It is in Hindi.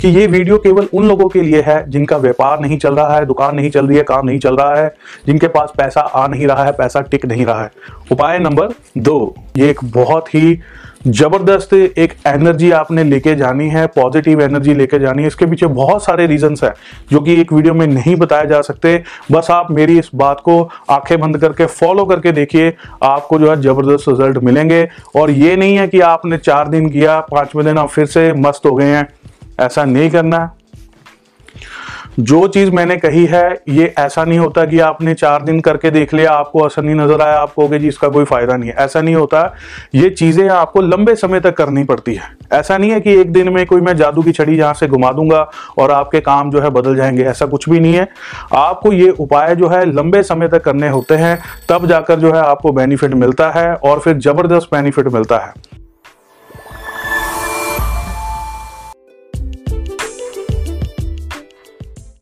कि ये वीडियो केवल उन लोगों के लिए है जिनका व्यापार नहीं चल रहा है, दुकान नहीं चल रही है, काम नहीं चल रहा है, जिनके पास पैसा आ नहीं रहा है, पैसा टिक नहीं रहा है। उपाय नंबर दो, ये एक बहुत ही ज़बरदस्त एक एनर्जी आपने लेके जानी है, पॉजिटिव एनर्जी लेके जानी है। इसके पीछे बहुत सारे रीजंस है जो कि एक वीडियो में नहीं बताए जा सकते। बस आप मेरी इस बात को आँखें बंद करके फॉलो करके देखिए, आपको जो है ज़बरदस्त रिज़ल्ट मिलेंगे। और ये नहीं है कि आपने चार दिन किया, पाँचवें दिन आप फिर से मस्त हो गए हैं। ऐसा नहीं करना। जो चीज़ मैंने कही है, ये ऐसा नहीं होता कि आपने चार दिन करके देख लिया, आपको असर नहीं नज़र आया, आपको जी इसका कोई फ़ायदा नहीं है। ऐसा नहीं होता। ये चीज़ें आपको लंबे समय तक करनी पड़ती है। ऐसा नहीं है कि एक दिन में कोई मैं जादू की छड़ी यहाँ से घुमा दूँगा और आपके काम जो है बदल जाएँगे, ऐसा कुछ भी नहीं है। आपको ये उपाय जो है लंबे समय तक करने होते हैं, तब जाकर जो है आपको बेनिफिट मिलता है और फिर ज़बरदस्त बेनिफिट मिलता है।